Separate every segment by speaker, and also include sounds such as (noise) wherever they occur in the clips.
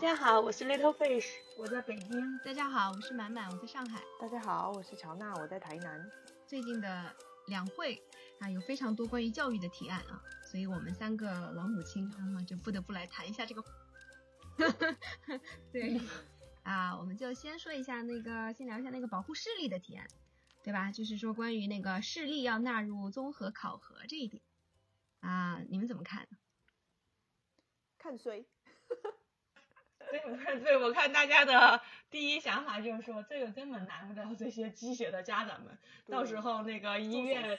Speaker 1: 家好，我是 Little Fish，我在北京。
Speaker 2: 大家好，我是满满，我在上海。
Speaker 3: 大家好，我是乔娜，我在台南。
Speaker 2: 最近的两会啊，有非常多关于教育的提案啊，所以我们三个老母亲啊，就不得不来谈一下这个。(laughs) 对啊，我们就先说一下那个，先聊一下那个保护视力的提案，对吧？就是说关于那个视力要纳入综合考核这一点啊，你们怎么看？
Speaker 3: 看谁？(laughs)
Speaker 1: 对，对，我看大家的第一想法就是说，这个根本难不了这些鸡血的家长们。到时候那个医院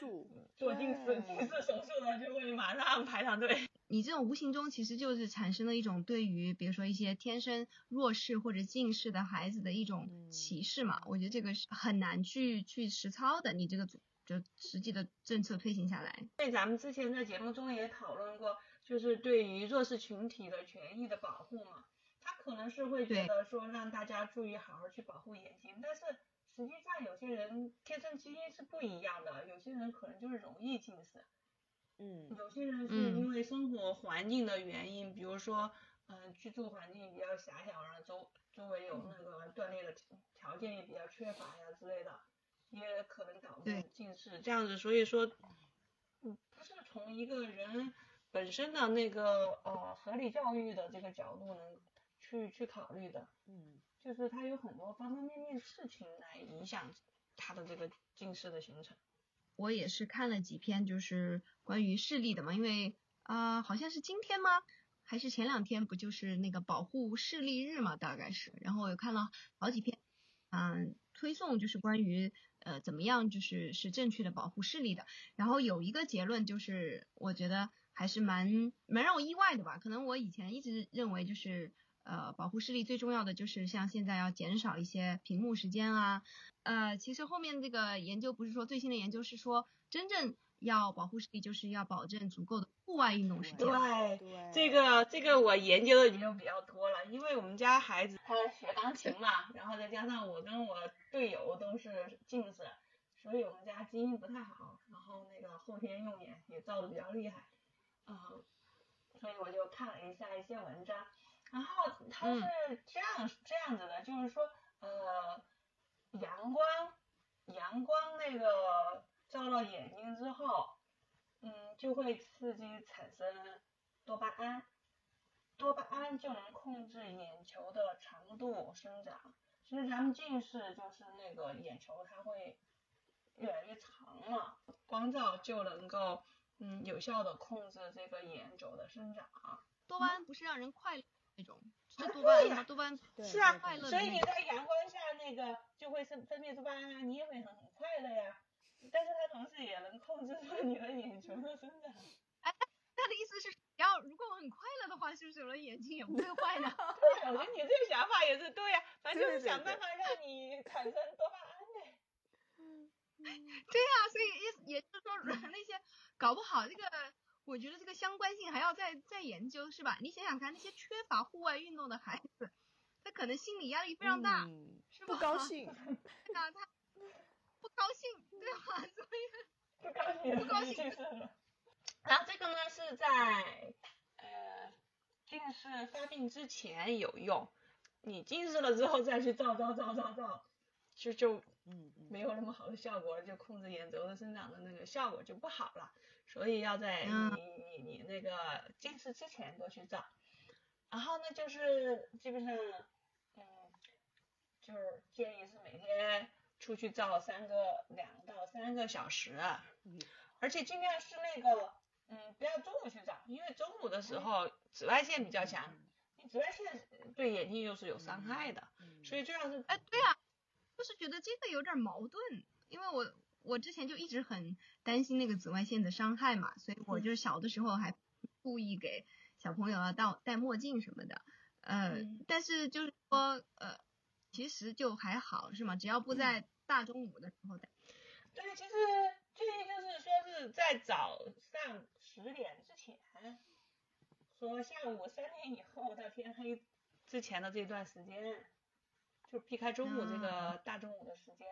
Speaker 1: 做近视、近视手术的就会马上排上队。(laughs)
Speaker 2: 你这种无形中其实就是产生了一种对于比如说一些天生弱势或者近视的孩子的一种歧视嘛。我觉得这个是很难去去实操的。你这个就实际的政策推行下来。
Speaker 1: 对，咱们之前在节目中也讨论过，就是对于弱势群体的权益的保护嘛。他可能是会觉得说让大家注意好好去保护眼睛，但是实际上有些人天生基因是不一样的，有些人可能就是容易近视，
Speaker 3: 嗯，
Speaker 1: 有些人是因为生活环境的原因，比如说嗯居住环境比较狭小，然后周周围有那个锻炼的条件也比较缺乏呀之类的，也可能导致近视。这样子，所以说嗯不是从一个人本身的那个呃合理教育的这个角度能。去去考虑的，
Speaker 3: 嗯，
Speaker 1: 就是它有很多方方面面事情来影响它的这个近视的形成。
Speaker 2: 我也是看了几篇，就是关于视力的嘛，因为啊，好像是今天吗？还是前两天不就是那个保护视力日嘛？大概是，然后我又看了好几篇，嗯，推送就是关于呃怎么样就是是正确的保护视力的。然后有一个结论就是，我觉得还是蛮蛮让我意外的吧。可能我以前一直认为就是。呃，保护视力最重要的就是像现在要减少一些屏幕时间啊。呃，其实后面这个研究不是说最新的研究是说，真正要保护视力就是要保证足够的户外运动时间。
Speaker 1: 对，这个这个我研究的已经比较多了，因为我们家孩子他学钢琴嘛，然后再加上我跟我队友都是近视，所以我们家基因不太好，然后那个后天用眼也造的比较厉害，嗯，所以我就看了一下一些文章。然后它是这样这样子的，就是说，呃，阳光阳光那个照到眼睛之后，嗯，就会刺激产生多巴胺，多巴胺就能控制眼球的长度生长。其实咱们近视就是那个眼球它会越来越长嘛，光照就能够嗯有效的控制这个眼轴的生长。
Speaker 2: 多巴胺不是让人快乐？那种是多巴胺吗？多巴胺
Speaker 1: 是啊，所以你在阳光下那个就会分分泌多巴胺啊，你也会很很快乐呀。但是它同时也能控制住你的眼球的生长。
Speaker 2: 哎，他的意思是，要如果我很快乐的话，是不是我的眼睛也不会坏呢？(laughs)
Speaker 1: 对，我觉得你这个想法也是对呀，反正就是想办法让你产生多巴胺呗。
Speaker 2: 嗯，对呀，所以意也就是说那些搞不好这个。我觉得这个相关性还要再再研究，是吧？你想想看，那些缺乏户外运动的孩子，他可能心理压力非常大，是
Speaker 3: 吧？不高兴，(laughs)
Speaker 2: 那他不高兴，对吧？所
Speaker 1: 以不高兴，
Speaker 2: 不高兴。
Speaker 1: 然后这个呢是在呃近视发病之前有用，你近视了之后再去照照照照照，就就嗯没有那么好的效果，就控制眼轴的生长的那个效果就不好了。所以要在你你你那个近视之前多去照，然后呢就是基本上，嗯，就是建议是每天出去照三个两到三个小时，嗯，而且尽量是那个，嗯，不要中午去照，因为中午的时候紫外线比较强，你紫外线对眼睛又是有伤害的，所以最好是，
Speaker 2: 哎，对啊，就是觉得这个有点矛盾，因为我。我之前就一直很担心那个紫外线的伤害嘛，所以我就是小的时候还故意给小朋友啊戴戴墨镜什么的，呃，但是就是说呃，其实就还好是吗？只要不在大中午的时候戴。
Speaker 1: 对，其实建议就是说是在早上十点之前，和下午三点以后到天黑之前的这段时间。就避开中午这个大中午的时间，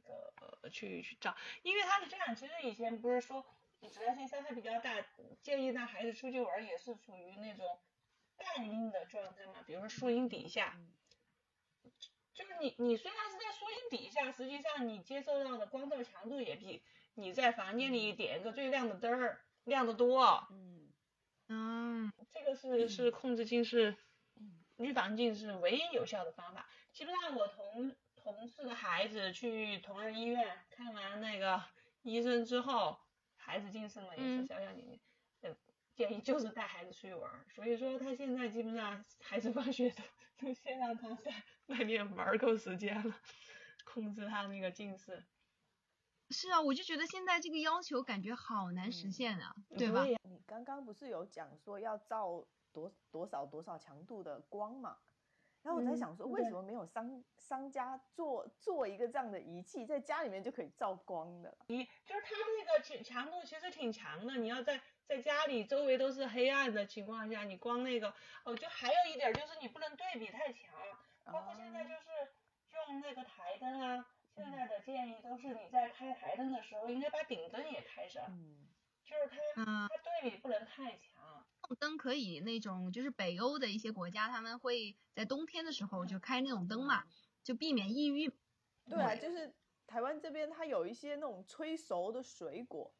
Speaker 1: 个呃去去找，因为他是这样，其实以前不是说紫外线伤害比较大，建议带孩子出去玩也是属于那种半阴的状态嘛，比如说树荫底下，
Speaker 3: 嗯。
Speaker 1: 就是你你虽然是在树荫底下，实际上你接受到的光照强度也比你在房间里点一个最亮的灯儿亮得多。
Speaker 3: 嗯。
Speaker 2: 嗯，
Speaker 1: 这个是是控制近视
Speaker 3: 嗯、
Speaker 1: 预防近视唯一有效的方法。基本上我同同事的孩子去同仁医院看完那个医生之后，孩子近视了也是
Speaker 2: 嗯
Speaker 1: 小小年纪，嗯，建议就是带孩子出去玩儿。所以说他现在基本上孩子放学都都先让他在外面玩儿够时间了，控制他那个近视。
Speaker 2: 是啊，我就觉得现在这个要求感觉好难实
Speaker 3: 嗯
Speaker 2: 现啊，对吧？
Speaker 1: 呀
Speaker 3: 你刚刚不是有讲说要照多多少多少强度的光嘛？然后我在
Speaker 1: 嗯
Speaker 3: 想说，为什么没有商商家做做一个这样的仪器，在家里面就可以照光的？
Speaker 1: 你就是它那个强强度其实挺强的，你要在在家里周围都是黑暗的情况下，你光那个哦，就还有一点就是你不能对比太强，包括现在就是用那个台灯啊，现在的建议都是你在开台灯的时候应该把顶灯也开上，
Speaker 3: 嗯，
Speaker 1: 就是它
Speaker 2: 嗯，
Speaker 1: 它对比不能太强。
Speaker 2: 灯可以那种，就是北欧的一些国家，他们会在冬天的时候就开那种灯嘛，就避免抑郁。
Speaker 3: 对啊，就是台湾这边它有一些那种催熟的水果，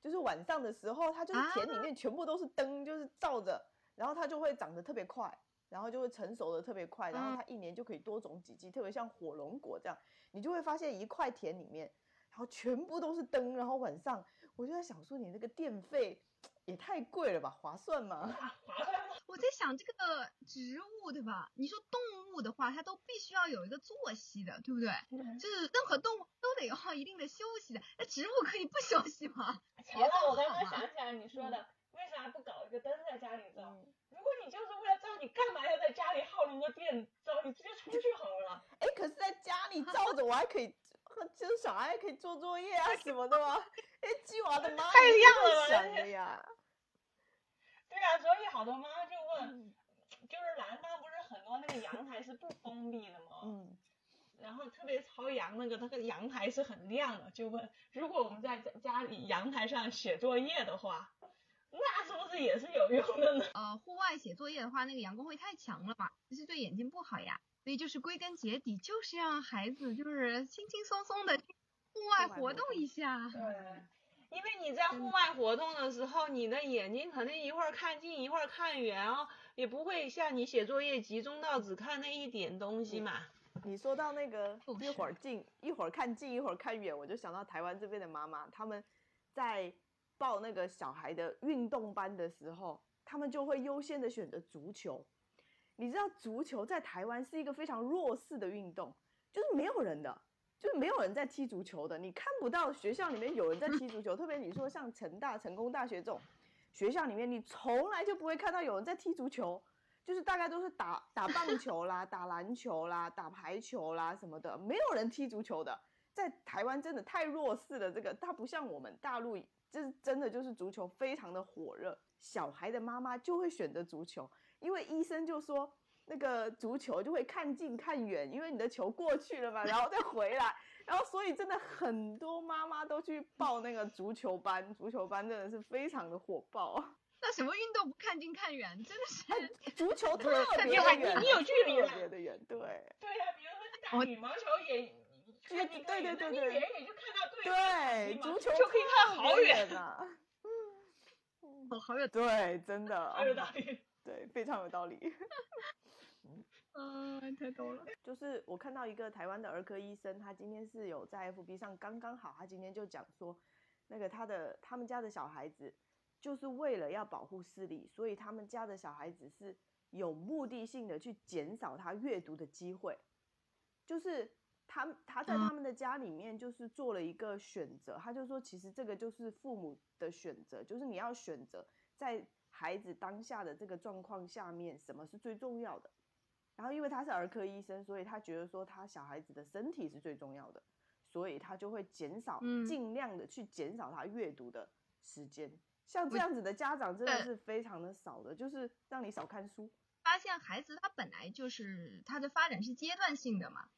Speaker 3: 就是晚上的时候，它就是田里面全部都是灯，就是照着，然后它就会长得特别快，然后就会成熟的特别快，然后它一年就可以多种几季，特别像火龙果这样，你就会发现一块田里面，然后全部都是灯，然后晚上我就在想说，你那个电费也太贵了吧，划算吗？
Speaker 1: 啊，划算吗？
Speaker 2: 我在想这个植物对吧？你说动物的话，它都必须要有一个作息的，对不对？就是任何动物都得要一定的休息的，那植物可以不休息吗？
Speaker 1: 乔娜，我刚刚想起来你说的，为啥不搞一个灯在家里照？
Speaker 3: 嗯，
Speaker 1: 如果你就是为了照，你干嘛要在家里耗那么多电照？你直接出去好了。
Speaker 3: 哎，可是在家里照着，我还可以，就是小孩还可以做作业啊什么的吗？哎，鸡娃的妈
Speaker 1: 太
Speaker 3: 也
Speaker 1: 亮了吧
Speaker 3: 太想了呀。
Speaker 1: 对啊，所以好多妈妈就问，
Speaker 3: 嗯
Speaker 1: 就是南方不是很多那个阳台是不封闭的吗？
Speaker 3: 嗯，
Speaker 1: 然后特别朝阳那个那个阳台是很亮的，就问如果我们在家里阳台上写作业的话，那是不是也是有用的呢？
Speaker 2: 呃，户外写作业的话，那个阳光会太强了嘛，其实对眼睛不好呀。所以就是归根结底，就是让孩子就是轻轻松松的户外活
Speaker 3: 动
Speaker 2: 一下。
Speaker 1: 对，因为你在户外活动的时候，你的眼睛肯定一会儿看近一会儿看远哦，也不会像你写作业集中到只看那一点东西嘛。
Speaker 3: 你说到那个一会儿近一会儿看近一会儿看远，我就想到台湾这边的妈妈，他们在报那个小孩的运动班的时候，他们就会优先的选择足球。你知道足球在台湾是一个非常弱势的运动，就是没有人的，就是没有人在踢足球的，你看不到学校里面有人在踢足球，特别你说像成大、成功大学这种学校里面，你从来就不会看到有人在踢足球。就是大概都是打打棒球啦、打篮球啦、打排球啦什么的，没有人踢足球的。在台湾真的太弱势了，这个它不像我们大陆，就是真的就是足球非常的火热，小孩的妈妈就会选择足球，因为医生就说那个足球就会看近看远，因为你的球过去了嘛，然后再回来，然后所以真的很多妈妈都去报那个足球班，足球班真的是非常的火爆。
Speaker 2: 那什么运动不看近看远，真的是
Speaker 3: 足球 (laughs) 特别的远，
Speaker 1: 你你有距离
Speaker 3: 特别的远，对。
Speaker 1: 对呀、比如说你打羽毛球也。
Speaker 3: 对
Speaker 1: 看近
Speaker 3: 对对对对
Speaker 1: 远远就看到对方
Speaker 3: 对，足球
Speaker 1: 就可以看好
Speaker 3: 别
Speaker 1: 远
Speaker 3: 呐。
Speaker 2: 哦，好远
Speaker 3: 对，真的，
Speaker 1: 好有道理。
Speaker 3: 对，非常有道理。(laughs)
Speaker 2: 嗯，太逗了。
Speaker 3: 就是我看到一个台湾的儿科医生，他今天是有在 FB 上刚刚好，他今天就讲说，那个他的他们家的小孩子，就是为了要保护视力，所以他们家的小孩子是有目的性的去减少他阅读的机会，就是他他在他们的家里面就是做了一个选择，他就说其实这个就是父母的选择，就是你要选择在孩子当下的这个状况下面，什么是最重要的。然后因为他是儿科医生，所以他觉得说他小孩子的身体是最重要的，所以他就会减少，
Speaker 2: 嗯
Speaker 3: 尽量的去减少他阅读的时间。像这样子的家长真的
Speaker 2: 呃
Speaker 3: 是非常的少的，就是让你少看书。
Speaker 2: 发现孩子他本来就是他的发展是阶段性的嘛，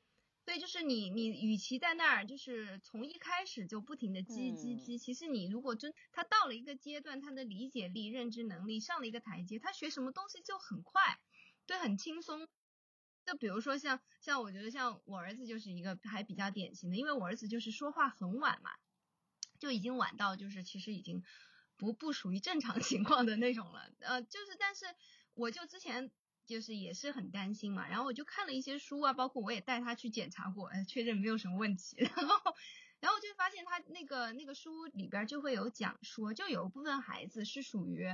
Speaker 2: 所以就是你你与其在那儿就是从一开始就不停的积积积，其实你如果真他到了一个阶段，他的理解力、认知能力上了一个台阶，他学什么东西就很快，对，很轻松。就比如说像像我觉得像我儿子就是一个还比较典型的，因为我儿子就是说话很晚嘛，就已经晚到就是其实已经不不属于正常情况的那种了。呃，就是但是我就之前。就是也是很担心嘛，然后我就看了一些书啊，包括我也带他去检查过，呃，确认没有什么问题。(laughs) 然后，然后我就发现他那个那个书里边就会有讲说，就有一部分孩子是属于，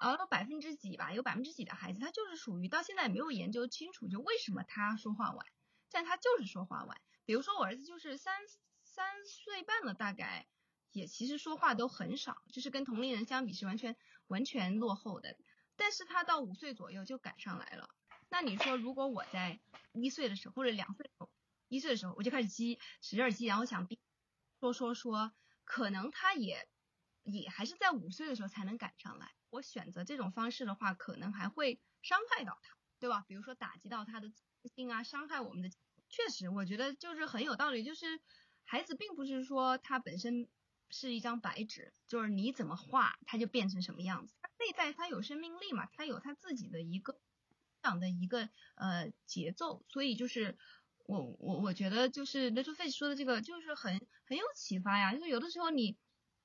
Speaker 2: 呃，百分之几吧，有百分之几的孩子，他就是属于到现在没有研究清楚，就为什么他说话晚，但他就是说话晚。比如说我儿子就是三三岁半了，大概也其实说话都很少，就是跟同龄人相比是完全完全落后的。但是他到五岁左右就赶上来了。那你说，如果我在一岁的时候或者两岁时候，一岁的时候我就开始激，使劲激，然后想说说说，可能他也也还是在五岁的时候才能赶上来。我选择这种方式的话，可能还会伤害到他，对吧？比如说打击到他的自信啊，伤害我们的。确实，我觉得就是很有道理。就是孩子并不是说他本身是一张白纸，就是你怎么画他就变成什么样子。他内在他有生命力嘛，他有他自己的一个长的一个呃节奏，所以就是我我我觉得就是 little face 说的这个就是很很有启发呀，就是有的时候你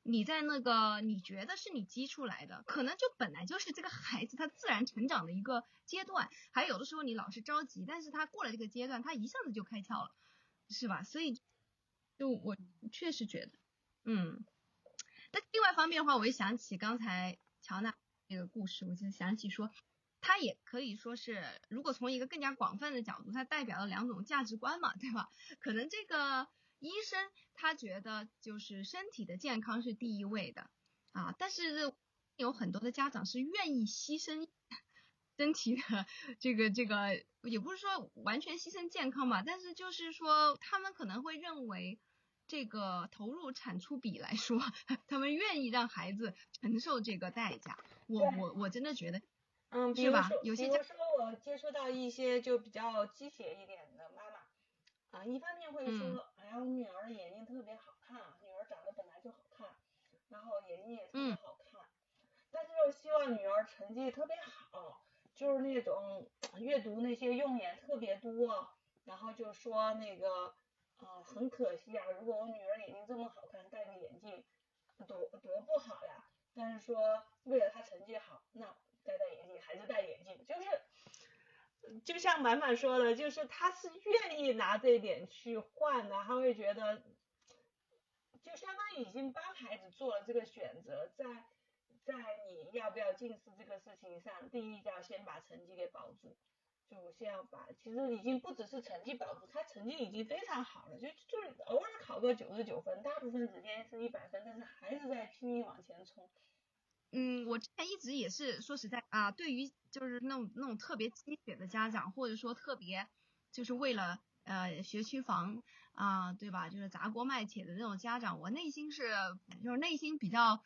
Speaker 2: 你在那个你觉得是你激出来的，可能就本来就是这个孩子他自然成长的一个阶段，还有的时候你老是着急，但是他过了这个阶段，他一下子就开窍了，是吧？所以就我确实觉得，嗯，那另外方面的话，我又想起刚才。乔纳这个故事，我就想起说，他也可以说是，如果从一个更加广泛的角度，它代表了两种价值观嘛，对吧？可能这个医生他觉得就是身体的健康是第一位的啊，但是有很多的家长是愿意牺牲身体的，这个这个也不是说完全牺牲健康吧，但是就是说他们可能会认为。这个投入产出比来说，他们愿意让孩子承受这个代价。我我我真的觉得，
Speaker 1: 嗯，
Speaker 2: 是吧？有些比
Speaker 1: 如说我接触到一些就比较鸡血一点的妈妈，啊，一方面会说，哎呀，我女儿的眼睛特别好看，女儿长得本来就好看，然后眼睛也特别好看，但是又希望女儿成绩特别好，就是那种阅读那些用眼特别多，然后就说那个。啊，很可惜啊！如果我女儿眼睛这么好看，戴个眼镜，多多不好呀。但是说为了她成绩好，那该戴眼镜还是戴眼镜，就是，就像满满说的，就是他是愿意拿这一点去换的，他会觉得，就相当于已经帮孩子做了这个选择，在在你要不要近视这个事情上，第一要先把成绩给保住。就先要把，其实已经不只是成绩保住，他成绩已经非常好了，就就是偶尔考个九十九分，大部分时间是一百分，但是还是在拼命往前冲。
Speaker 2: 嗯，我之前一直也是说实在啊，对于就是那种那种特别鸡血的家长，或者说特别就是为了呃学区房啊，对吧？就是砸锅卖铁的那种家长，我内心是就是内心比较。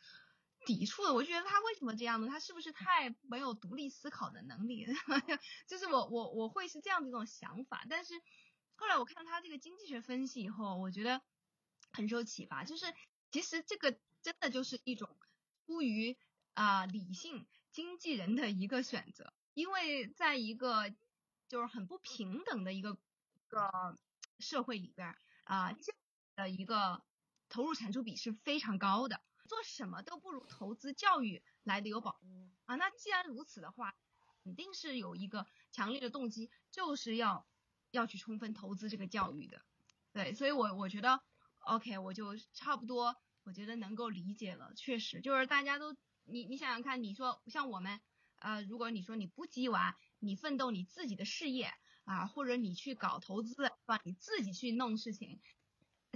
Speaker 2: 抵触的，我觉得他为什么这样呢？他是不是太没有独立思考的能力？(laughs) 就是我我我会是这样的一种想法。但是后来我看他这个经济学分析以后，我觉得很受启发。就是其实这个真的就是一种出于啊理性经纪人的一个选择，因为在一个就是很不平等的一个个社会里边啊，这的一个投入产出比是非常高的。做什么都不如投资教育来的有保啊！那既然如此的话，肯定是有一个强烈的动机，就是要要去充分投资这个教育的。对，所以我我觉得，OK，我就差不多，我觉得能够理解了。确实，就是大家都，你你想想看，你说像我们，呃，如果你说你不积娃，你奋斗你自己的事业啊，或者你去搞投资，吧？你自己去弄事情。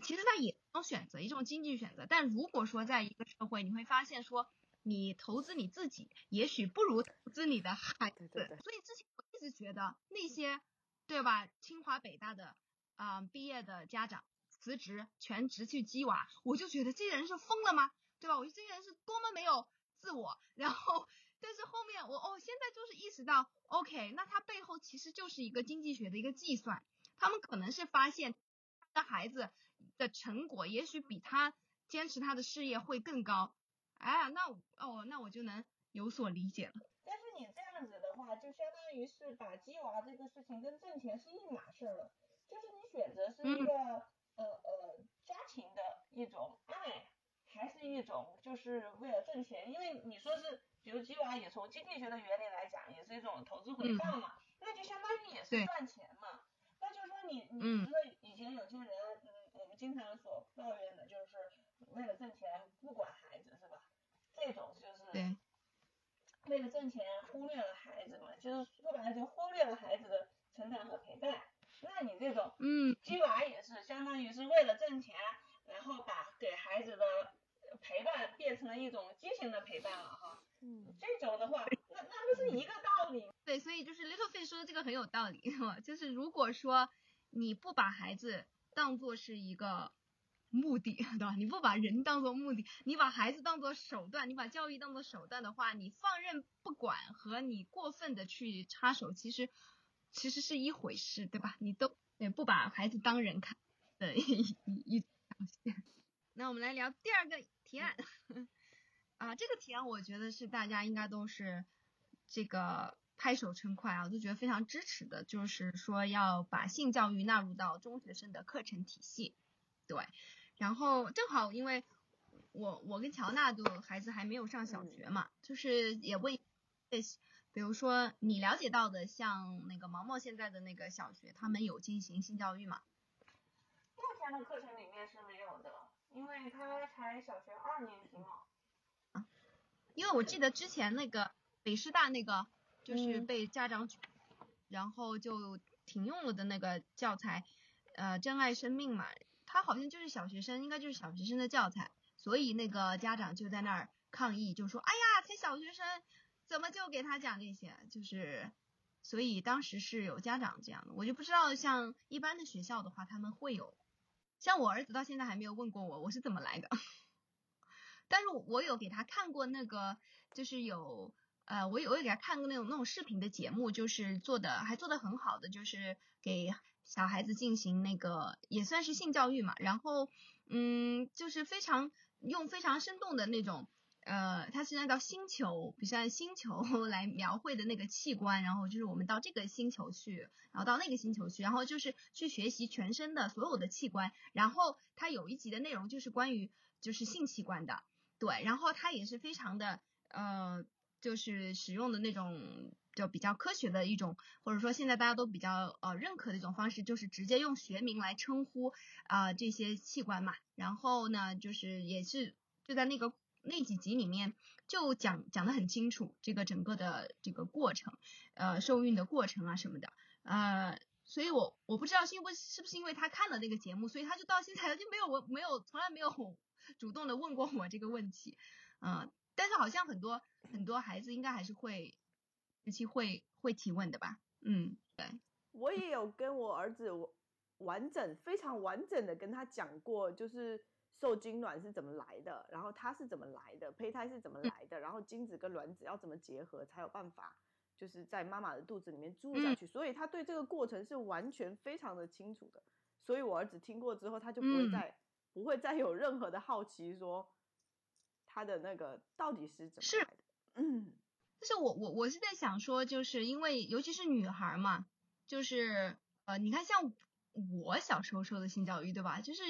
Speaker 2: 其实它也一种选择，一种经济选择。但如果说在一个社会，你会发现说，你投资你自己，也许不如投资你的孩子。所以之前我一直觉得那些，对吧？清华北大的啊毕业的家长辞职全职去鸡娃，我就觉得这些人是疯了吗？对吧？我觉得这些人是多么没有自我。然后，但是后面我哦，现在就是意识到，OK，那它背后其实就是一个经济学的一个计算。他们可能是发现他的孩子的成果也许比他坚持他的事业会更高，哎，那哦，那我就能有所理解了。
Speaker 1: 但是你这样子的话，就相当于是把鸡娃这个事情跟挣钱是一码事儿了，就是你选择是一个呃呃家庭的一种爱，还是一种就是为了挣钱？因为你说是，比如鸡娃也从经济学的原理来讲，也是一种投资回报嘛，那就相当于也是赚钱嘛。那就是说你你觉得以前有些人，嗯，我们经常所抱怨的就是为了挣钱不管孩子是吧？这种就是为了挣钱忽略了孩子嘛，就是说白了就忽略了孩子的成长和陪伴。那你这种，
Speaker 2: 嗯，
Speaker 1: 鸡娃也是相当于是为了挣钱，然后把给孩子的陪伴变成了一种畸形的陪伴了哈。嗯，这种的话，那那不是一个道理。
Speaker 2: 对，所以就是 Little Fish 说的这个很有道理，(laughs) 就是如果说你不把孩子当做是一个目的，对吧？你不把人当做目的，你把孩子当做手段，你把教育当做手段的话，你放任不管和你过分的去插手，其实其实是一回事，对吧？你都也不把孩子当人看的 (laughs) 一一条线。那我们来聊第二个提案。啊，这个提案我觉得是大家应该都是这个拍手称快啊，都觉得非常支持的，就是说要把性教育纳入到中学生的课程体系。对，然后正好因为我我跟乔娜的孩子还没有上小学嘛，就是也问，比如说你了解到的，像那个毛毛现在的那个小学，他们有进行性教育吗？
Speaker 1: 目前的课程里面是没有的，因为他才小学二年级嘛。
Speaker 2: 因为我记得之前那个北师大那个就是被家长，然后就停用了的那个教材，呃，珍爱生命嘛，他好像就是小学生，应该就是小学生的教材，所以那个家长就在那儿抗议，就说，哎呀，才小学生，怎么就给他讲这些？就是，所以当时是有家长这样的，我就不知道像一般的学校的话，他们会有，像我儿子到现在还没有问过我，我是怎么来的。但是我有给他看过那个，就是有呃，我有我有给他看过那种那种视频的节目，就是做的还做的很好的，就是给小孩子进行那个也算是性教育嘛。然后嗯，就是非常用非常生动的那种呃，它是按照星球，比如按星球 (laughs) 来描绘的那个器官，然后就是我们到这个星球去，然后到那个星球去，然后就是去学习全身的所有的器官。然后它有一集的内容就是关于就是性器官的。对，然后它也是非常的，呃，就是使用的那种就比较科学的一种，或者说现在大家都比较呃认可的一种方式，就是直接用学名来称呼啊这些器官嘛。然后呢，就是也是就在那个那几集里面就讲讲的很清楚这个整个的这个过程，呃，受孕的过程啊什么的，呃，所以我我不知道是因为是不是因为他看了那个节目，所以他就到现在就没有我没有从来没有。(laughs) 主动的问过我这个问题，嗯，但是好像很多很多孩子应该还是会，尤其会会提问的吧，嗯，对，
Speaker 3: 我也有跟我儿子完整非常完整的跟他讲过，就是受精卵是怎么来的，然后它是怎么来的，胚胎是怎么来的，然后精子跟卵子要怎么结合才有办法，就是在妈妈的肚子里面住下去，所以他对这个过程是完全非常的清楚的，所以我儿子听过之后，他就不会再。不会再有任何的好奇，说他的那个到底是怎么来的？嗯，
Speaker 2: 但是我我我是在想说，就是因为尤其是女孩嘛，就是呃，你看像我小时候受的性教育，对吧？就是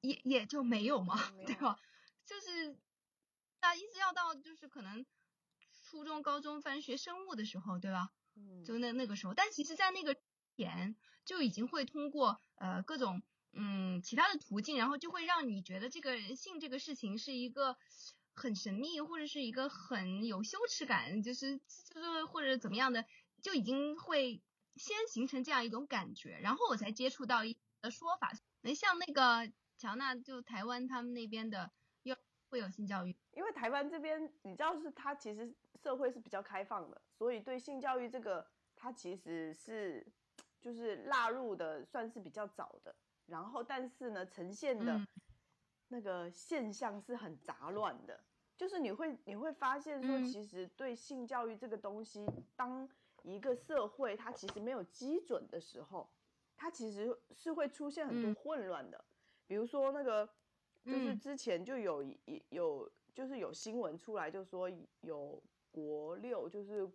Speaker 2: 也也就没有嘛，(laughs) 对吧？就是啊，一直要到就是可能初中、高中，反正学生物的时候，对吧？嗯，就那那个时候，但其实，在那个前就已经会通过呃各种。嗯，其他的途径，然后就会让你觉得这个性这个事情是一个很神秘，或者是一个很有羞耻感，就是就是或者怎么样的，就已经会先形成这样一种感觉，然后我才接触到一的说法。那像那个乔纳，就台湾他们那边的，又会有性教育，
Speaker 3: 因为台湾这边你知道是它其实社会是比较开放的，所以对性教育这个，它其实是就是纳入的算是比较早的。然后，但是呢，呈现的那个现象是很杂乱的，就是你会你会发现说，其实对性教育这个东西，当一个社会它其实没有基准的时候，它其实是会出现很多
Speaker 2: 嗯
Speaker 3: 混乱的。比如说那个，就是
Speaker 2: 嗯。
Speaker 3: 之前就有一有就是有新闻出来，就说有国六，就是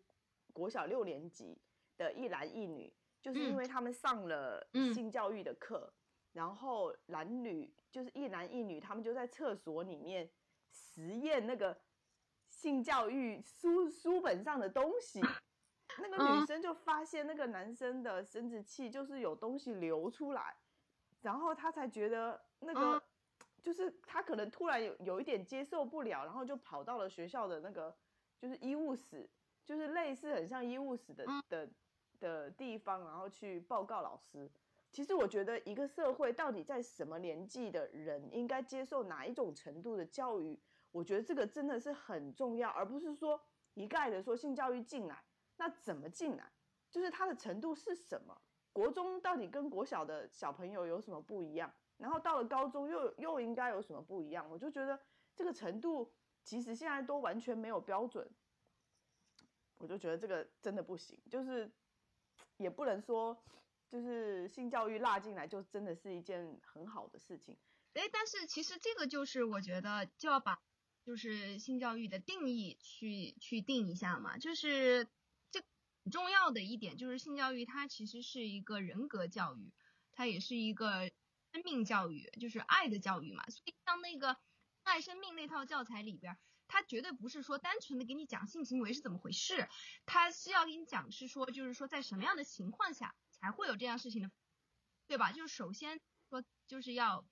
Speaker 3: 国小六年级的一男一女，就是因
Speaker 2: 嗯。
Speaker 3: 为他们上了
Speaker 2: 嗯。
Speaker 3: 性教育的课，然后男女就是一男一女，他们就在厕所里面实验那个性教育书书本上的东西。那个女
Speaker 2: 嗯。
Speaker 3: 生就发现那个男生的生殖器就是有东西流出来，然后他才觉得那个、
Speaker 2: 嗯 (tsk)
Speaker 3: 就是他可能突然有有一点接受不了，然后就跑到了学校的那个就是医务室，就是类似很像医务室的
Speaker 2: 嗯
Speaker 3: 的的地方，然后去报告老师。其实我觉得一个社会到底在什么年纪的人应该接受哪一种程度的教育，我觉得这个真的是很重要，而不是说一概的说性教育进来，那怎么进来？就是它的程度是什么？国中到底跟国小的小朋友有什么不一样？然后到了高中又又应该有什么不一样？我就觉得这个程度其实现在都完全没有标准，我就觉得这个真的不行，就是也不能说就是性教育拉进来就真的是一件很好的事情。
Speaker 2: 哎，但是其实这个就是我觉得就要把就是性教育的定义去去定一下嘛，就是重要的一点就是性教育它其实是一个人格教育，它也是一个生命教育，就是爱的教育嘛。所以像那个爱生命那套教材里边，它绝对不是说单纯的给你讲性行为是怎么回事，它是要给你讲是说就是说在什么样的情况下才会有这样事情的，对吧？就是首先说就是要。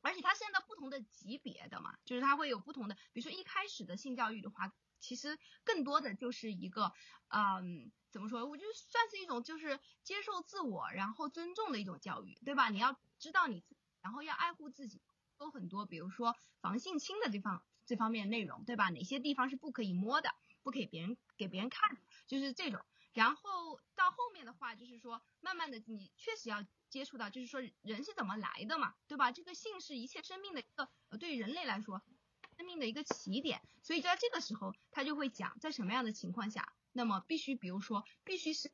Speaker 2: 而且它现在不同的级别的嘛，就是它会有不同的，比如说一开始的性教育的话，其实更多的就是一个，嗯，怎么说？我觉得算是一种就是接受自我，然后尊重的一种教育，对吧？你要知道你，然后要爱护自己，有很多，比如说防性侵的这方这方面的内容，对吧？哪些地方是不可以摸的，不可以别人给别人看，就是这种。然后到后面的话，就是说，慢慢的你确实要接触到，就是说人是怎么来的嘛，对吧？这个性是一切生命的一个，对于人类来说，生命的一个起点。所以在这个时候，他就会讲在什么样的情况下，那么必须，比如说必须是，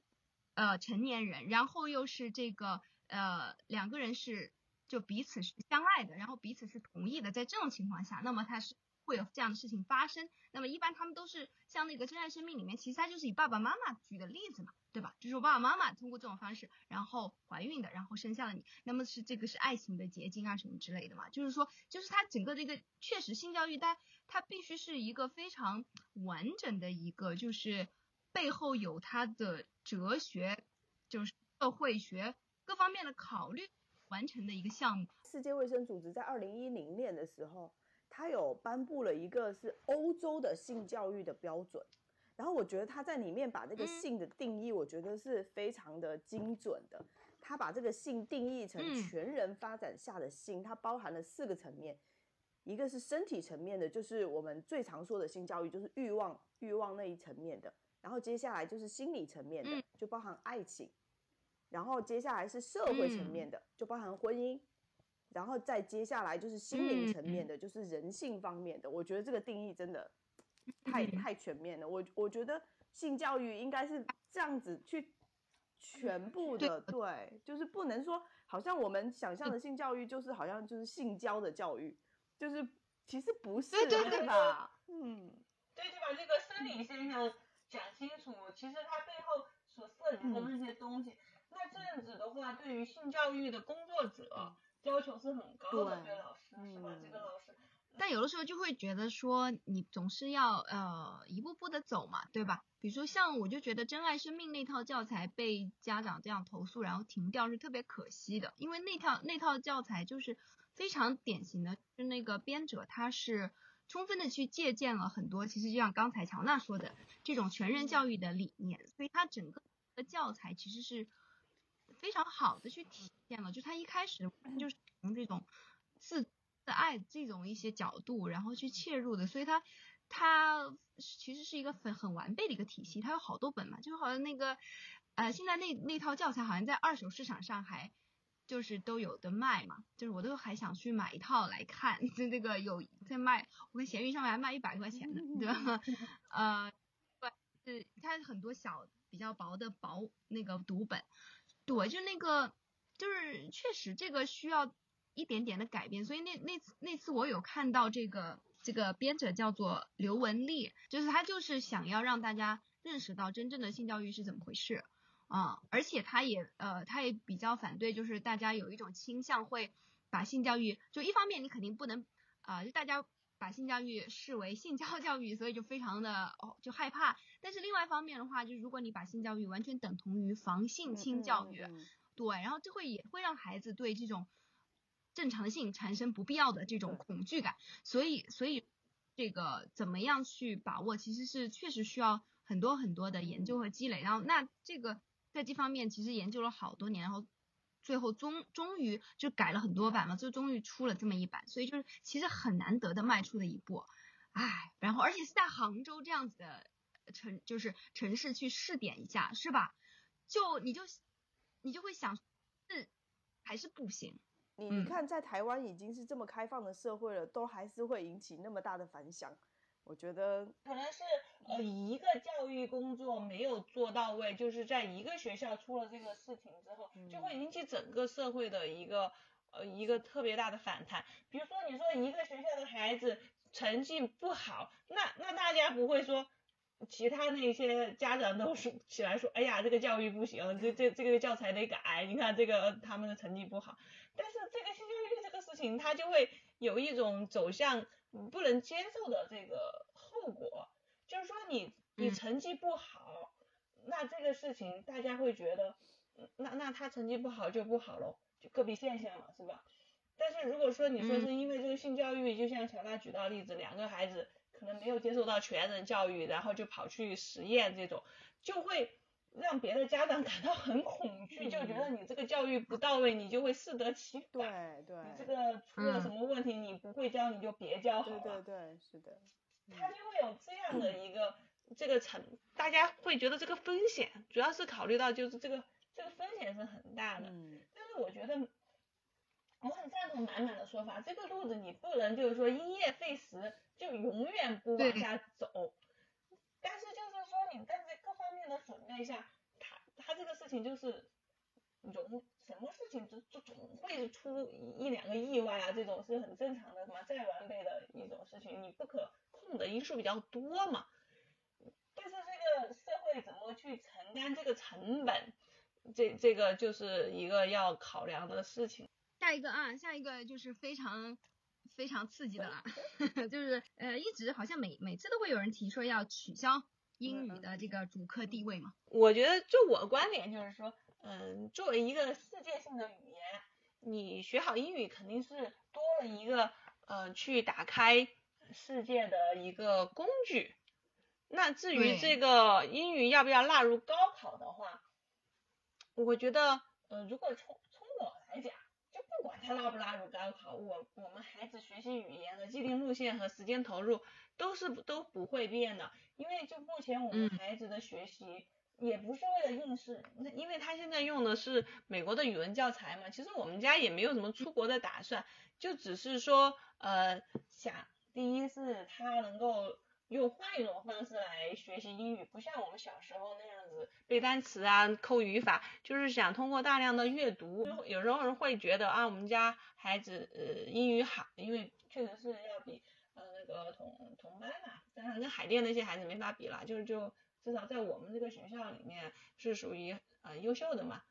Speaker 2: 呃，成年人，然后又是这个，呃，两个人是就彼此是相爱的，然后彼此是同意的，在这种情况下，那么他是。会有这样的事情发生，那么一般他们都是像那个《真爱生命》里面，其实他就是以爸爸妈妈举的例子嘛，对吧？就是我爸爸妈妈通过这种方式，然后怀孕的，然后生下了你，那么是这个是爱情的结晶啊什么之类的嘛。就是说，就是他整个这个确实性教育，但它必须是一个非常完整的一个，就是背后有它的哲学，就是社会学各方面的考虑完成的一个项目。
Speaker 3: 世界卫生组织在二零一零年的时候。他有颁布了一个是欧洲的性教育的标准，然后我觉得他在里面把这个性的定义，我觉得是非常的精准的。他把这个性定义成全人发展下的性，它包含了四个层面，一个是身体层面的，就是我们最常说的性教育，就是欲望欲望那一层面的，然后接下来就是心理层面的，就包含爱情，然后接下来是社会层面的，就包含婚姻。然后再接下来就是心灵层面的，嗯、就是人性方面的。我觉得这个定义真的太太全面了。我我觉得性教育应该是这样子去全部的，对,就是不能说好像我们想象的性教育就是好像就是性交的教育，就是其实不是，
Speaker 2: 对
Speaker 3: 对吧？嗯，
Speaker 1: 对，就把这个生理现象讲清楚，其实它背后所涉及的那些东西。那这样子的话，对于性教育的工作者。要求是很高的，对老师是吧？这个老师，
Speaker 2: 但有的时候就会觉得说，你总是要呃一步步的走嘛，对吧？比如说像我就觉得《珍爱生命》那套教材被家长这样投诉，然后停掉是特别可惜的，因为那套那套教材就是非常典型的，就那个编者他是充分的去借鉴了很多，其实就像刚才乔娜说的这种全人教育的理念，所以他整个的教材其实是。非常好的去体现了，就他一开始就是从这种自的爱这种一些角度，然后去切入的，所以他他其实是一个很很完备的一个体系，它有好多本嘛，就好像那个呃现在那那套教材好像在二手市场上还就是都有的卖嘛，就是我都还想去买一套来看，就那个有在卖，我看闲鱼上面还卖一百块钱的，对吧？(laughs) 呃，对，是它很多小比较薄的薄那个读本。对，就那个就是确实这个需要一点点的改变，所以那那次那次我有看到这个这个编者叫做刘文丽，就是他就是想要让大家认识到真正的性教育是怎么回事。啊、而且他也呃他也比较反对，就是大家有一种倾向会把性教育就一方面你肯定不能啊、就大家把性教育视为性教教育，所以就非常的哦就害怕，但是另外一方面的话，就是如果你把性教育完全等同于防性侵教育，
Speaker 3: 嗯嗯嗯。
Speaker 2: 对，然后就会也会让孩子对这种正常性产生不必要的这种恐惧感，所以所以这个怎么样去把握，其实是确实需要很多很多的研究和积累。然后那这个在这方面其实研究了好多年，然后最后终终于就改了很多版嘛，就终于出了这么一版，所以就是其实很难得的迈出的一步，唉，然后而且是在杭州这样子的城就是城市去试点一下，是吧？就你就你就会想是还是不行，
Speaker 3: 你
Speaker 2: 嗯
Speaker 3: 你看，在台湾已经是这么开放的社会了，都还是会引起那么大的反响。我觉得，
Speaker 1: 可能是呃一个教育工作没有做到位，就是在一个学校出了这个事情之后，就会引起整个社会的一个呃一个特别大的反弹。比如说你说一个学校的孩子成绩不好，那那大家不会说。其他那些家长都说起来说，哎呀，这个教育不行，这这这个教材得改，你看这个他们的成绩不好。但是这个性教育这个事情，它就会有一种走向嗯不能接受的这个后果，就是说你你
Speaker 2: 嗯。
Speaker 1: 成绩不好，那这个事情大家会觉得，嗯那那他成绩不好就不好喽，就个别现象了，是吧？但是如果说你说
Speaker 2: 嗯。
Speaker 1: 是因为这个性教育，就像乔娜举到例子，两个孩子可能没有接受到全人教育，然后就跑去实验这种，就会让别的家长感到很恐惧，就觉得你这个教育不到位，你就会适得其反。
Speaker 3: 对对，
Speaker 1: 你这个出了什么问题，你不会教你就别教好
Speaker 3: 对
Speaker 1: 了。
Speaker 3: 对对，是的，
Speaker 1: 他就会有这样的一个这个成，大家会觉得这个风险，主要是考虑到就是这个这个风险是很大的。
Speaker 3: 嗯，
Speaker 1: 但是我觉得，我很赞同满满的说法，这个路子你不能就是说因噎废食，就永远不往下走。但是就是说你在的准备下，他他这个事情就是容什么事情就就总会出一两个意外啊，这种是很正常的嘛，再完备的一种事情，你不可控的因素比较多嘛。但是这个社会怎么去承担这个成本，这这个就是一个要考量的事情。
Speaker 2: 下一个啊，下一个就是非常非常刺激的了，(laughs) 就是呃，一直好像每每次都会有人提说要取消英语的这个主课地位嘛。
Speaker 1: 我觉得，就我观点就是说，嗯，作为一个世界性的语言，你学好英语肯定是多了一个呃去打开世界的一个工具。那至于这个英语要不要纳入高考的话，我觉得，呃，如果从管他拉不拉入高考，我我们孩子学习语言的既定路线和时间投入都是都不会变的，因为就目前我们
Speaker 2: 嗯
Speaker 1: 孩子的学习。也不是为了应试，那因为他现在用的是美国的语文教材嘛，其实我们家也没有什么出国的打算，就只是说呃想，第一是他能够用换一种方式来学习英语，不像我们小时候那样子背单词啊、抠语法，就是想通过大量的阅读。有时候人会觉得啊，我们家孩子呃英语好，因为确实是要比呃那个同同班嘛，当然跟海淀那些孩子没法比了，就是就至少在我们这个学校里面是属于呃优秀的嘛。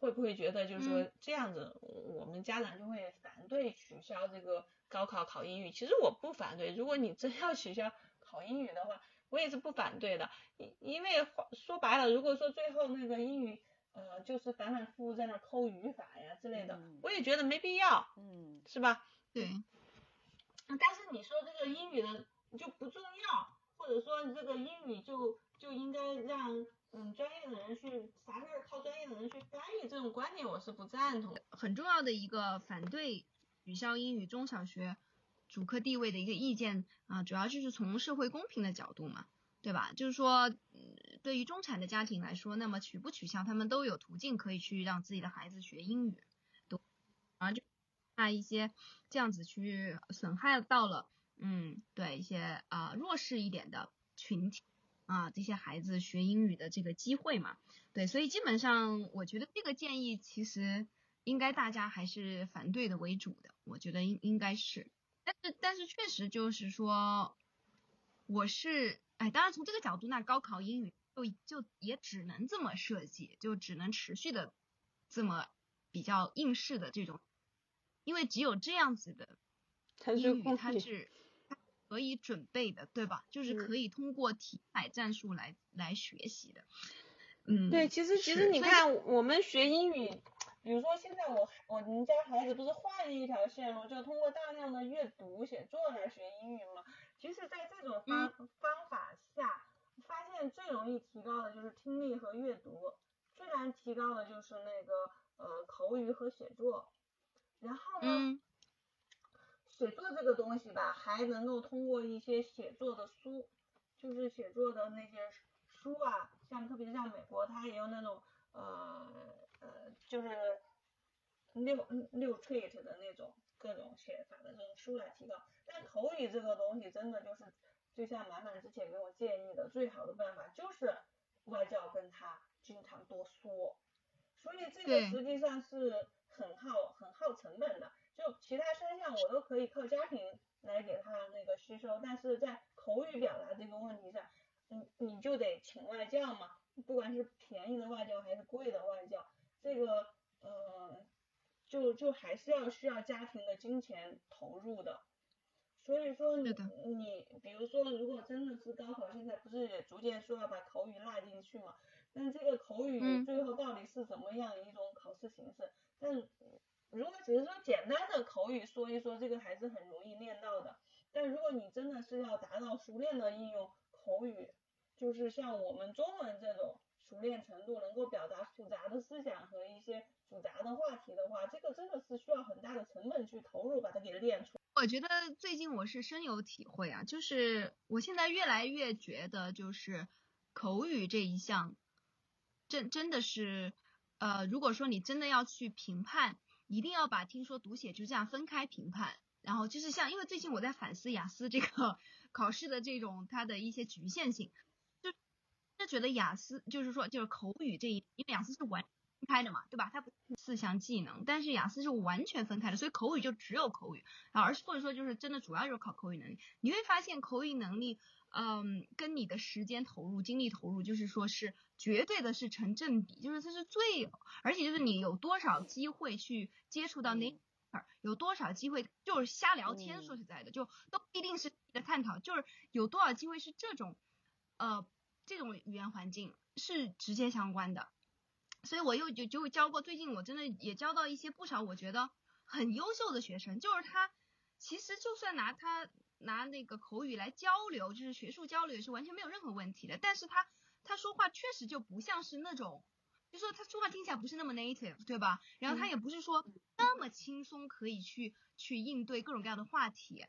Speaker 1: 会不会觉得就是说
Speaker 2: 嗯
Speaker 1: 这样子，我们家长就会反对取消这个高考考英语？其实我不反对，如果你真要取消考英语的话，我也是不反对的。因因为话说白了，如果说最后那个英语呃就是反反复复在那儿抠语法呀之类的，
Speaker 3: 嗯
Speaker 1: 我也觉得没必要，
Speaker 3: 嗯，
Speaker 1: 是吧？
Speaker 2: 对，
Speaker 1: 但是你说这个英语的就不重要，或者说这个英语就就应该让嗯专业的人去啥事儿靠专业的人去翻译，这种观点我是不赞同的。
Speaker 2: 很重要的一个反对取消英语中小学主客地位的一个意见啊、主要就是从社会公平的角度嘛，对吧？就是说，嗯对于中产的家庭来说，那么取不取消，他们都有途径可以去让自己的孩子学英语，都，然后就怕一些这样子去损害到了，嗯，对一些啊、弱势一点的群体啊，这些孩子学英语的这个机会嘛。对，所以基本上我觉得这个建议其实应该大家还是反对的为主的，我觉得应应该是。但是但是确实就是说，我是哎，当然从这个角度，那高考英语就就也只能这么设计，就只能持续的这么比较应试的这种，因为只有这样子的英语它是可以准备的，对吧？就是可以通过题海战术来来学习的。嗯，
Speaker 1: 对，其实其实你看我们学英语。比如说，现在我我们家孩子不是换了一条线路，就通过大量的阅读写作来学英语嘛。其实，在这种方方法下，发现最容易提高的就是听力和阅读，最难提高的就是那个呃口语和写作。然后呢，写作这个东西吧，还能够通过一些写作的书，就是写作的那些书啊，像特别像美国，它也有那种呃。呃，就是六六 treat 的那种各种写法的这种书来提高，但口语这个东西真的就是，就像满满之前给我建议的，最好的办法就是外教跟他经常多说，所以这个实际上是很耗很耗成本的，就其他三项我都可以靠家庭来给他那个吸收，但是在口语表达这个问题上，你你就得请外教嘛，不管是便宜的外教还是贵的外教。这个呃，就就还是要需要家庭的金钱投入的，所以说你你比如说如果真的是高考现在不是也逐渐说要把口语纳进去嘛，但这个口语最后到底是怎么样一种考试形式？但如果只是说简单的口语说一说，这个还是很容易练到的。但如果你真的是要达到熟练的应用口语，就是像我们中文这种。熟练程度能够表达复杂的思想和一些复杂的话题的话，这个真的是需要很大的成本去投入把它给练出。
Speaker 2: 我觉得最近我是深有体会啊，就是我现在越来越觉得，就是口语这一项，真真的是，呃，如果说你真的要去评判，一定要把听说读写就这样分开评判。然后就是像，因为最近我在反思雅思这个 (laughs) 考试的这种它的一些局限性。就觉得雅思就是说就是口语这一，因为雅思是完分开的嘛，对吧？它不是四项技能，但是雅思是完全分开的，所以口语就只有口语啊，而或者说就是真的主要就是考口语能力。你会发现口语能力，嗯，跟你的时间投入、精力投入，就是说是绝对的是成正比，就是它是最，而且就是你有多少机会去接触到那，有多少机会就是瞎聊天，说实在的，就都不一定是的探讨，就是有多少机会是这种，呃。这种语言环境是直接相关的，所以我又就就教过，最近我真的也教到一些不少我觉得很优秀的学生，就是他其实就算拿他拿那个口语来交流，就是学术交流也是完全没有任何问题的，但是他他说话确实就不像是那种，就说他说话听起来不是那么 native，对吧？然后他也不是说那么轻松可以去去应对各种各样的话题，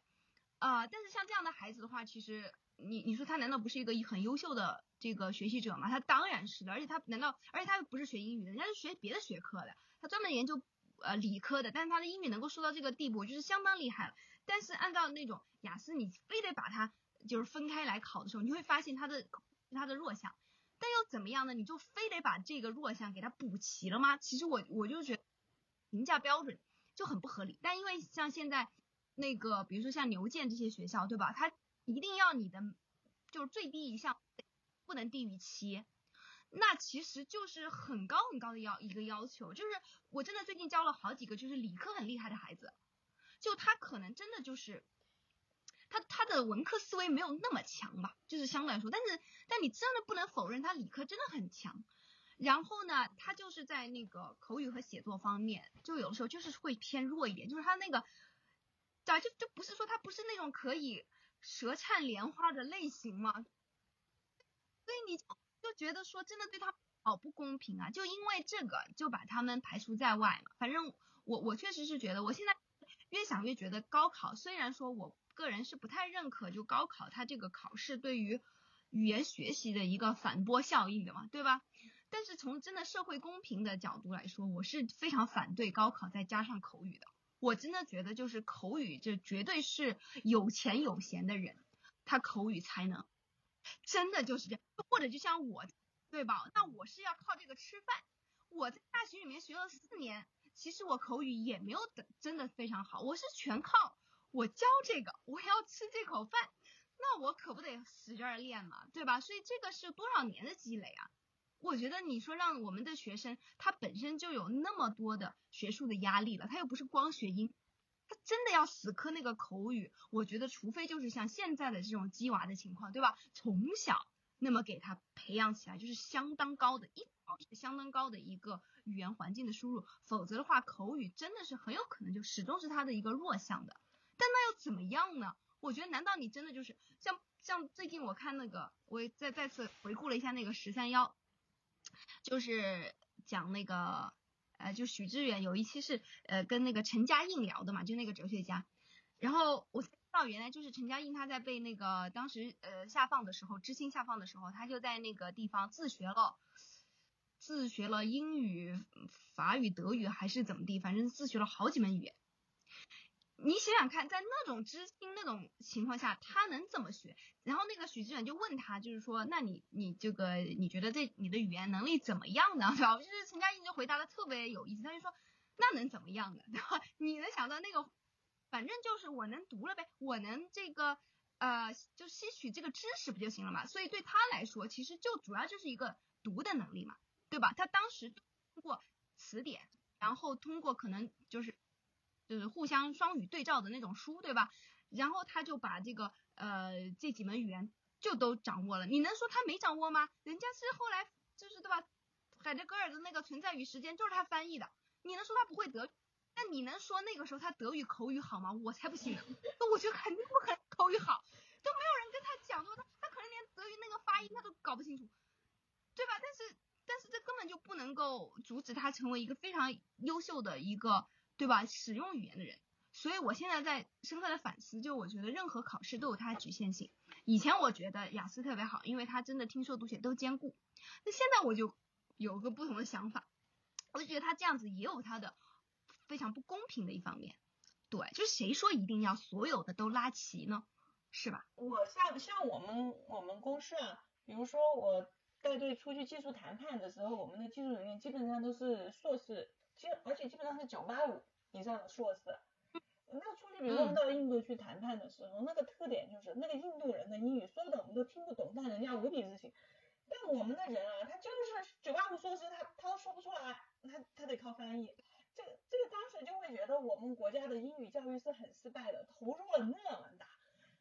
Speaker 2: 啊，但是像这样的孩子的话，其实。你你说他难道不是一个很优秀的这个学习者吗？他当然是的，而且他难道而且他又不是学英语的，人家是学别的学科的，他专门研究呃理科的，但是他的英语能够说到这个地步，就是相当厉害了。但是按照那种雅思，你非得把它就是分开来考的时候，你会发现他的他的弱项，但又怎么样呢？你就非得把这个弱项给他补齐了吗？其实我我就觉得评价标准就很不合理。但因为像现在那个比如说像牛剑这些学校，对吧？他一定要你的就是最低一项不能低于七，那其实就是很高很高的要一个要求。就是我真的最近教了好几个就是理科很厉害的孩子，就他可能真的就是他他的文科思维没有那么强吧，就是相对来说，但是但你真的不能否认他理科真的很强。然后呢，他就是在那个口语和写作方面，就有的时候就是会偏弱一点，就是他那个啊就就不是说他不是那种可以。舌灿莲花的类型嘛，所以你就觉得说真的对他好不公平啊！就因为这个就把他们排除在外嘛。反正我我确实是觉得，我现在越想越觉得高考虽然说我个人是不太认可，就高考它这个考试对于语言学习的一个反波效应的嘛，对吧？但是从真的社会公平的角度来说，我是非常反对高考再加上口语的。我真的觉得，就是口语，这绝对是有钱有闲的人，他口语才能，真的就是这样。或者就像我，对吧？那我是要靠这个吃饭。我在大学里面学了四年，其实我口语也没有真的非常好，我是全靠我教这个，我要吃这口饭，那我可不得使劲练嘛，对吧？所以这个是多少年的积累啊？我觉得你说让我们的学生，他本身就有那么多的学术的压力了，他又不是光学英，真的要死磕那个口语，我觉得除非就是像现在的这种鸡娃的情况，对吧？从小那么给他培养起来，就是相当高的一相当高的一个语言环境的输入，否则的话，口语真的是很有可能就始终是他的一个弱项的。但那又怎么样呢？我觉得难道你真的就是像像最近我看那个，我也再再次回顾了一下那个十三幺。就是讲那个，呃，就许知远有一期是呃跟那个陈嘉映聊的嘛，就那个哲学家。然后我才知道原来就是陈嘉映他在被那个当时呃下放的时候，知青下放的时候，他就在那个地方自学了，自学了英语、法语、德语还是怎么地，反正自学了好几门语言。你想想看，在那种知青那种情况下，他能怎么学？然后那个许志远就问他，就是说，那你你这个你觉得这你的语言能力怎么样呢？对吧？就是陈嘉映就回答的特别有意思，他就说，那能怎么样呢？对吧？你能想到那个，反正就是我能读了呗，我能这个呃，就吸取这个知识不就行了嘛？所以对他来说，其实就主要就是一个读的能力嘛，对吧？他当时通过词典，然后通过可能就是。就是互相双语对照的那种书，对吧？然后他就把这个呃这几门语言就都掌握了。你能说他没掌握吗？人家是后来就是对吧？海德格尔的那个《存在与时间》就是他翻译的。你能说他不会德？那你能说那个时候他德语口语好吗？我才不信呢！那 (laughs) 我觉得肯定不可能口语好，都没有人跟他讲过，他他可能连德语那个发音他都搞不清楚，对吧？但是但是这根本就不能够阻止他成为一个非常优秀的一个。对吧？使用语言的人，所以我现在在深刻的反思，就我觉得任何考试都有它的局限性。以前我觉得雅思特别好，因为它真的听说读写都兼顾。那现在我就有个不同的想法，我就觉得它这样子也有它的非常不公平的一方面。对，就是谁说一定要所有的都拉齐呢？是吧？
Speaker 1: 我像像我们我们公司，比如说我带队出去技术谈判的时候，我们的技术人员基本上都是硕士。其实，而且基本上是九八五以上的硕士。那出去，比如说我们到印度去谈判的时候，那个特点就是那个印度人的英语说的我们都听不懂，但人家无比自信。但我们的人啊，他就是九八五硕士，他他都说不出来，他他得靠翻译。这个这个当时就会觉得我们国家的英语教育是很失败的，投入了那么大，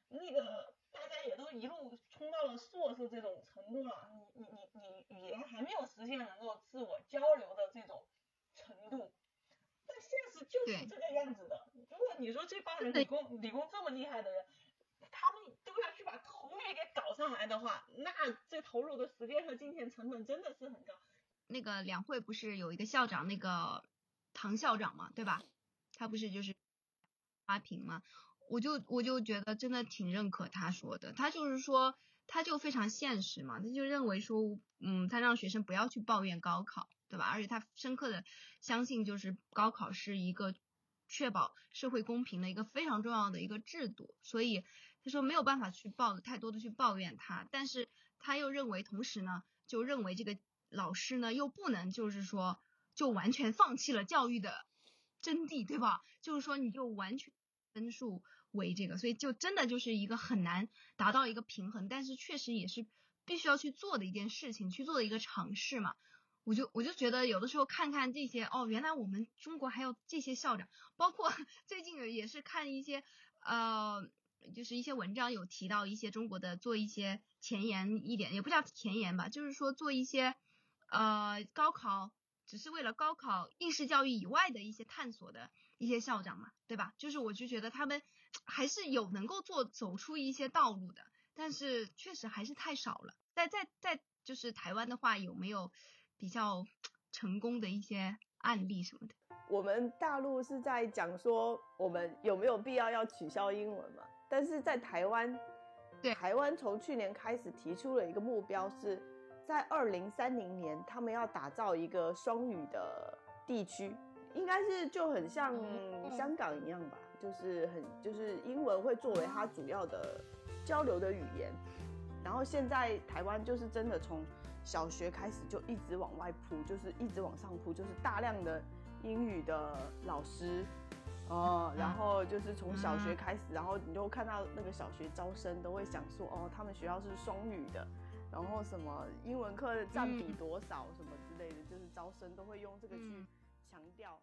Speaker 1: 那个大家也都一路冲到了硕士这种程度了，你你你你语言还没有实现能够自我交流的这种。程度，但现实就是这个样子的。如果你说这帮人理工理工这么厉害的人，他们都要去把口语给搞上来的话，那这投入的时间和金钱成本真的是很高。
Speaker 2: 那个两会不是有一个校长，那个唐校长嘛，对吧？他不是就是花瓶嘛？我就我就觉得真的挺认可他说的，他就是说他就非常现实嘛，他就认为说，嗯，他让学生不要去抱怨高考。对吧？而且他深刻的相信，就是高考是一个确保社会公平的一个非常重要的一个制度，所以他说没有办法去抱太多的去抱怨他，但是他又认为，同时呢，就认为这个老师呢又不能就是说就完全放弃了教育的真谛，对吧？就是说你就完全分数为这个，所以就真的就是一个很难达到一个平衡，但是确实也是必须要去做的一件事情，去做的一个尝试嘛。我就我就觉得有的时候看看这些哦，原来我们中国还有这些校长，包括 (laughs) 最近也是看一些呃，就是一些文章有提到一些中国的做一些前沿一点，也不叫前沿吧，就是说做一些呃高考只是为了高考应试教育以外的一些探索的一些校长嘛，对吧？就是我就觉得他们 (tsk) 还是有能够做走出一些道路的，但是确实还是太少了。在在在就是台湾的话有没有？比较成功的一些案例什么的，
Speaker 3: 我们大陆是在讲说我们有没有必要要取消英文嘛？但是在台湾，
Speaker 2: 对
Speaker 3: 台湾从去年开始提出了一个目标，是在二零三零年他们要打造一个双语的地区，应该是就很像香港一样吧，就是很就是英文会作为它主要的交流的语言，然后现在台湾就是真的从。小学开始就一直往外铺，就是一直往上铺，就是大量的英语的老师，哦，然后就是从小学开始，然后你就看到那个小学招生都会想说，哦，他们学校是双语的，然后什么英文课占比多少什么之类的，就是招生都会用这个去强调。